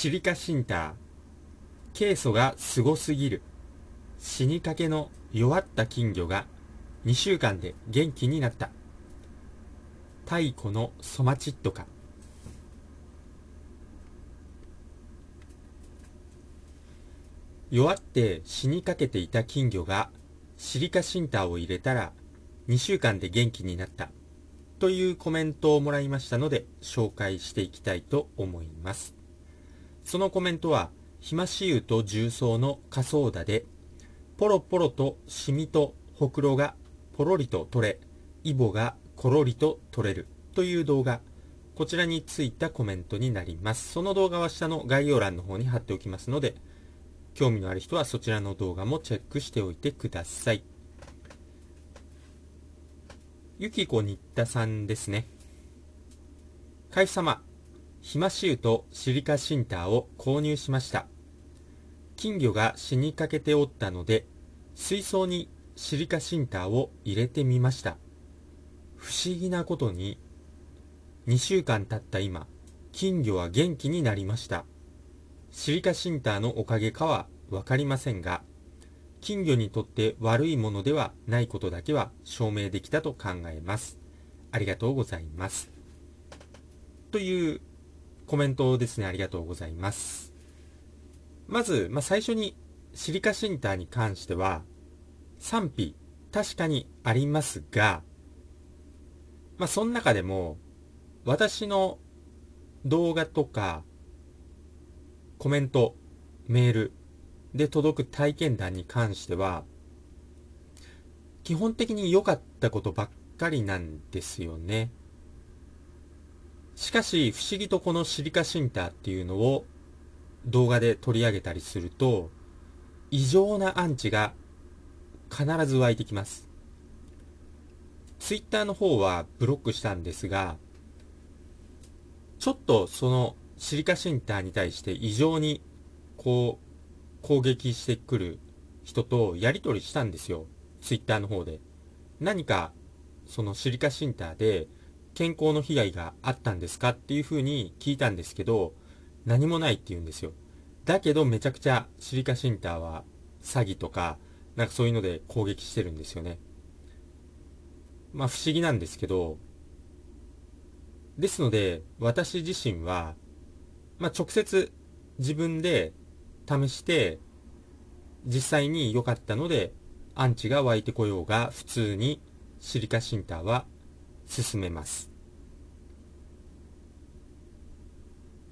シリカシンター。ケイ素がすごすぎる。死にかけの弱った金魚が2週間で元気になった。太古のソマチッドか。弱って死にかけていた金魚がシリカシンターを入れたら2週間で元気になったというコメントをもらいましたので紹介していきたいと思います。そのコメントは、ひまし油と重曹の仮想打で、ポロポロとシミとほくろがポロリと取れ、イボがコロリと取れるという動画、こちらについたコメントになります。その動画は下の概要欄の方に貼っておきますので、興味のある人はそちらの動画もチェックしておいてください。ゆきこ新田さんですね。会様、ひまし油とシリカシンターを購入しました。金魚が死にかけておったので、水槽にシリカシンターを入れてみました。不思議なことに、2週間経った今、金魚は元気になりました。シリカシンターのおかげかはわかりませんが、金魚にとって悪いものではないことだけは証明できたと考えます。ありがとうございます。というコメントですね。ありがとうございます。まず、まあ、最初にシリカシンターに関しては賛否確かにありますが、まあ、その中でも私の動画とかコメント、メール、で届く体験談に関しては、基本的に良かったことばっかりなんですよね。しかし、不思議とこのシリカシンターっていうのを動画で取り上げたりすると、異常なアンチが必ず湧いてきます。ツイッターの方はブロックしたんですが、ちょっとそのシリカシンターに対して異常にこう攻撃してくる人とやり取りしたんですよ。ツイッターの方で。何か、そのシリカシンターで健康の被害があったんですかっていう風に聞いたんですけど、何もないって言うんですよ。だけどめちゃくちゃシリカシンターは詐欺とか、なんかそういうので攻撃してるんですよね。まあ不思議なんですけど、ですので、私自身は、まあ直接自分で試して、実際に良かったので、アンチが湧いてこようが、普通にシリカシンターは進めます。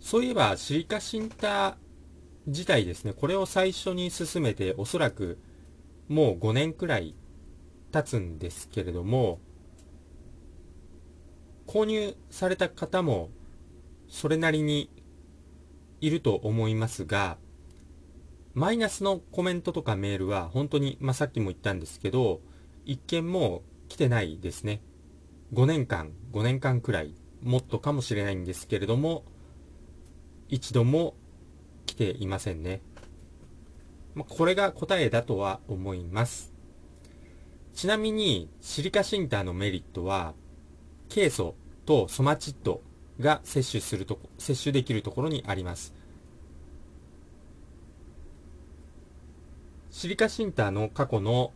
そういえば、シリカシンター自体ですね、これを最初に進めて、おそらくもう5年くらい経つんですけれども、購入された方もそれなりにいると思いますが、マイナスのコメントとかメールは本当に、まあ、さっきも言ったんですけど、一件も来てないですね。5年間、5年間くらい、もっとかもしれないんですけれども、一度も来ていませんね。まあ、これが答えだとは思います。ちなみに、シリカシンターのメリットは、ケイ素とソマチッドが摂取すると、摂取できるところにあります。シリカシンターの過去の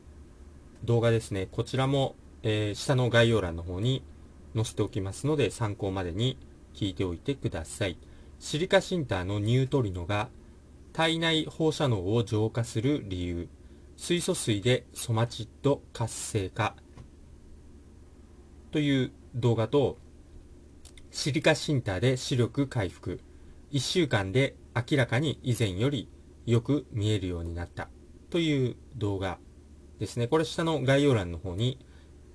動画ですね、こちらも、えー、下の概要欄の方に載せておきますので、参考までに聞いておいてください。シリカシンターのニュートリノが体内放射能を浄化する理由、水素水でソマチッド活性化という動画と、シリカシンターで視力回復、1週間で明らかに以前よりよく見えるようになった。という動画ですね。これ下の概要欄の方に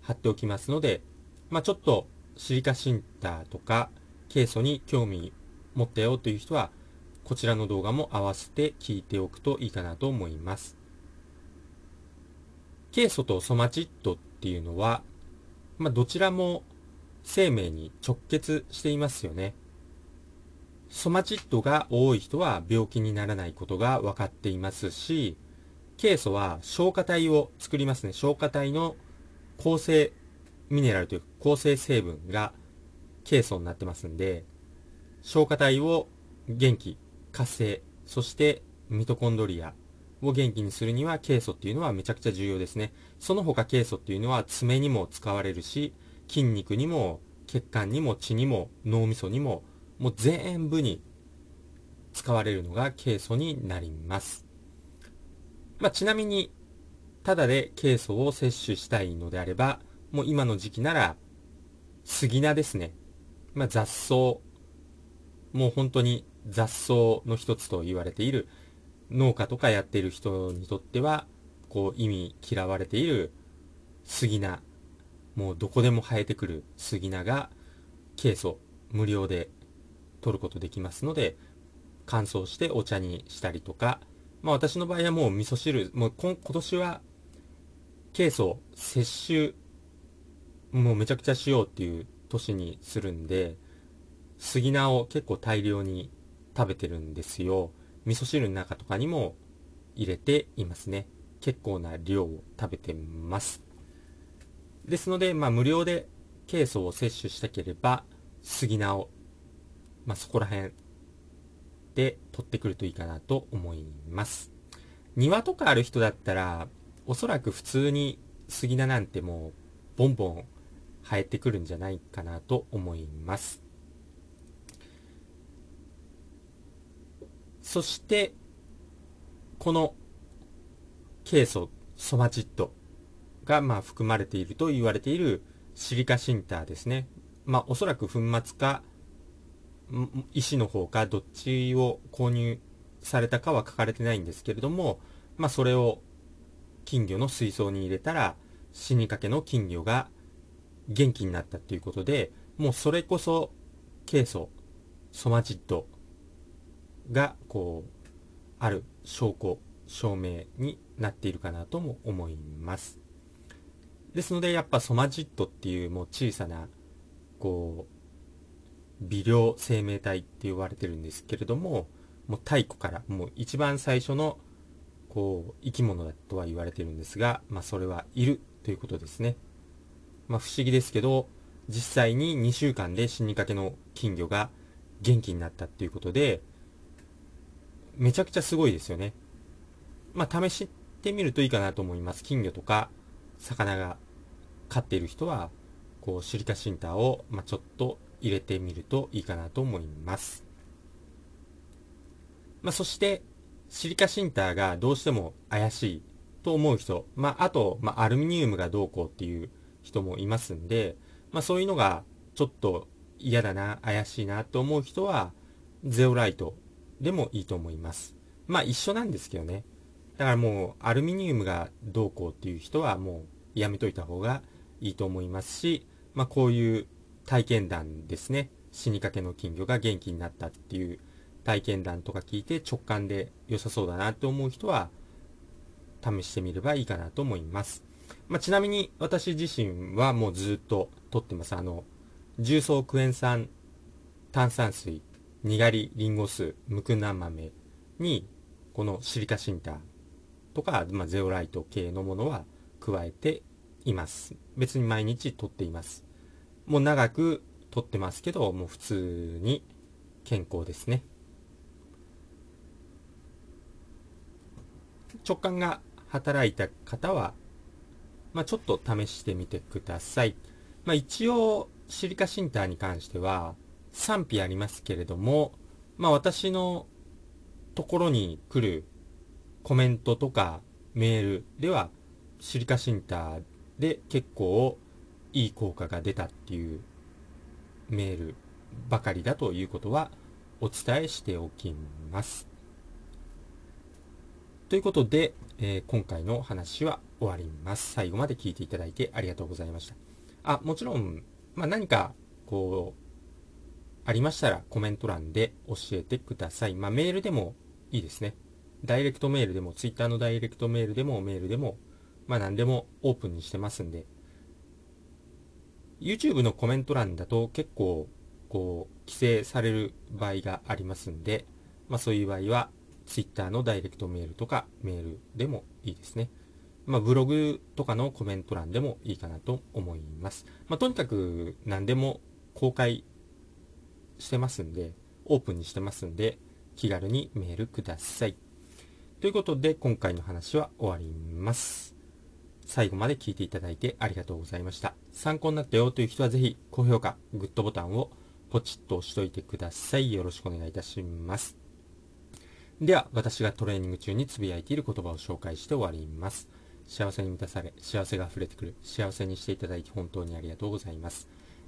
貼っておきますので、まあ、ちょっとシリカシンターとかケイ素に興味持ったよという人は、こちらの動画も合わせて聞いておくといいかなと思います。ケイ素とソマチッドっていうのは、まあ、どちらも生命に直結していますよね。ソマチッドが多い人は病気にならないことが分かっていますし、ケイ素は松果体を作りますね。松果体の構成ミネラルというか構成成分がケイ素になってますんで、消化体を元気、活性、そしてミトコンドリアを元気にするにはケイ素っていうのはめちゃくちゃ重要ですね。その他ケイ素っていうのは爪にも使われるし、筋肉にも血管にも血にも脳みそにももう全部に使われるのがケイ素になります。まあ、ちなみに、ただでケイ素を摂取したいのであれば、もう今の時期なら、杉菜ですね。まあ、雑草、もう本当に雑草の一つと言われている農家とかやっている人にとっては、こう意味嫌われている杉菜、もうどこでも生えてくる杉菜が、ケイ素無料で取ることできますので、乾燥してお茶にしたりとか、まあ私の場合はもう味噌汁、もう今年は、ケイ素摂取、もうめちゃくちゃしようっていう年にするんで、杉菜を結構大量に食べてるんですよ。味噌汁の中とかにも入れていますね。結構な量を食べてます。ですので、まあ無料でケイ素を摂取したければ、杉菜を、まあそこら辺で取ってくるといいかなと思います。庭とかある人だったら、おそらく普通に杉菜なんてもうボンボン生えてくるんじゃないかなと思います。そして、このケイ素、ソマチッドがまあ含まれていると言われているシリカシンターですね。まあおそらく粉末か石の方かどっちを購入されたかは書かれてないんですけれども、まあそれを金魚の水槽に入れたら死にかけの金魚が元気になったっていうことで、もうそれこそケイ素、ソマチッドがこう、ある証拠、証明になっているかなとも思います。ですのでやっぱソマチッドっていうもう小さなこう微量生命体って言われてるんですけれども、もう太古からもう一番最初のこう生き物だとは言われてるんですが、まあそれはいるということですね。まあ不思議ですけど、実際に2週間で死にかけの金魚が元気になったっていうことで、めちゃくちゃすごいですよね。まあ試してみるといいかなと思います。金魚とか魚が飼っている人は、こうシリカシンターを、まあ、ちょっと入れてみるといいかなと思います。まあ、そして、シリカシンターがどうしても怪しいと思う人、まあ、あと、まあ、アルミニウムがどうこうっていう人もいますんで、まあ、そういうのがちょっと嫌だな、怪しいなと思う人は、ゼオライトでもいいと思います。まあ一緒なんですけどね。だからもうアルミニウムがどうこうっていう人はもうやめといた方がいいと思いますし、まあこういう体験談ですね。死にかけの金魚が元気になったっていう体験談とか聞いて直感で良さそうだなって思う人は試してみればいいかなと思います。まあ、ちなみに私自身はもうずっと取ってます。あの、重曹クエン酸炭酸水、にがりリンゴ酢、ムクナ豆にこのシリカシンターとか、まあ、ゼオライト系のものは加えています。別に毎日取っています。もう長く撮ってますけど、もう普通に健康ですね。直感が働いた方は、まあ、ちょっと試してみてください。まあ、一応、シリカシンターに関しては賛否ありますけれども、まあ、私のところに来るコメントとかメールでは、シリカシンターで結構いい効果が出たっていうメールばかりだということはお伝えしておきます。ということで、えー、今回の話は終わります。最後まで聞いていただいてありがとうございました。あ、もちろん、まあ、何か、こう、ありましたらコメント欄で教えてください。まあ、メールでもいいですね。ダイレクトメールでも、ツイッターのダイレクトメールでも、メールでも、まあ、何でもオープンにしてますんで、YouTube のコメント欄だと結構、こう、規制される場合がありますんで、まあそういう場合は、Twitter のダイレクトメールとかメールでもいいですね。まあブログとかのコメント欄でもいいかなと思います。まあとにかく何でも公開してますんで、オープンにしてますんで、気軽にメールください。ということで、今回の話は終わります。最後まで聞いていただいてありがとうございました。参考になったよという人はぜひ、高評価、グッドボタンをポチッと押しといてください。よろしくお願いいたします。では、私がトレーニング中につぶやいている言葉を紹介して終わります。幸せに満たされ、幸せが溢れてくる。幸せにしていただいて本当にありがとうございます。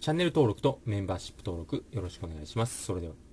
チャンネル登録とメンバーシップ登録よろしくお願いします。それでは。